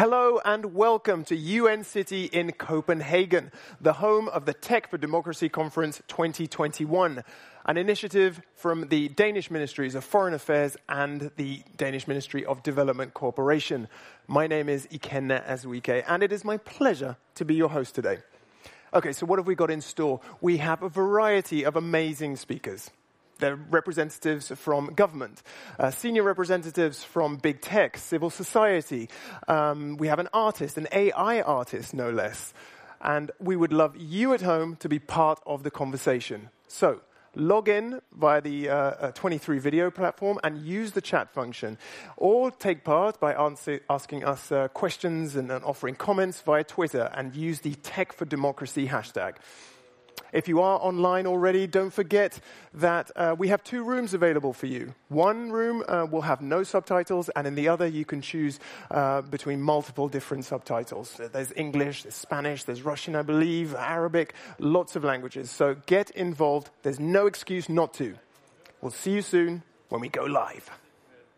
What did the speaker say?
Hello and welcome to UN City in Copenhagen, the home of the Tech for Democracy Conference 2021, an initiative from the Danish Ministries of Foreign Affairs and the Danish Ministry of Development Cooperation. My name is Ikenna Azuike, and it is my pleasure to be your host today. Okay, so what have we got in store? We have a variety of amazing speakers. They're representatives from government, uh, senior representatives from big tech, civil society. Um, we have an artist, an AI artist, no less. And we would love you at home to be part of the conversation. So, log in via the uh, uh, 23 video platform and use the chat function, or take part by answer, asking us uh, questions and, and offering comments via Twitter and use the Tech for Democracy hashtag. If you are online already, don't forget that uh, we have two rooms available for you. One room uh, will have no subtitles, and in the other, you can choose uh, between multiple different subtitles. There's English, there's Spanish, there's Russian, I believe, Arabic, lots of languages. So get involved. There's no excuse not to. We'll see you soon when we go live.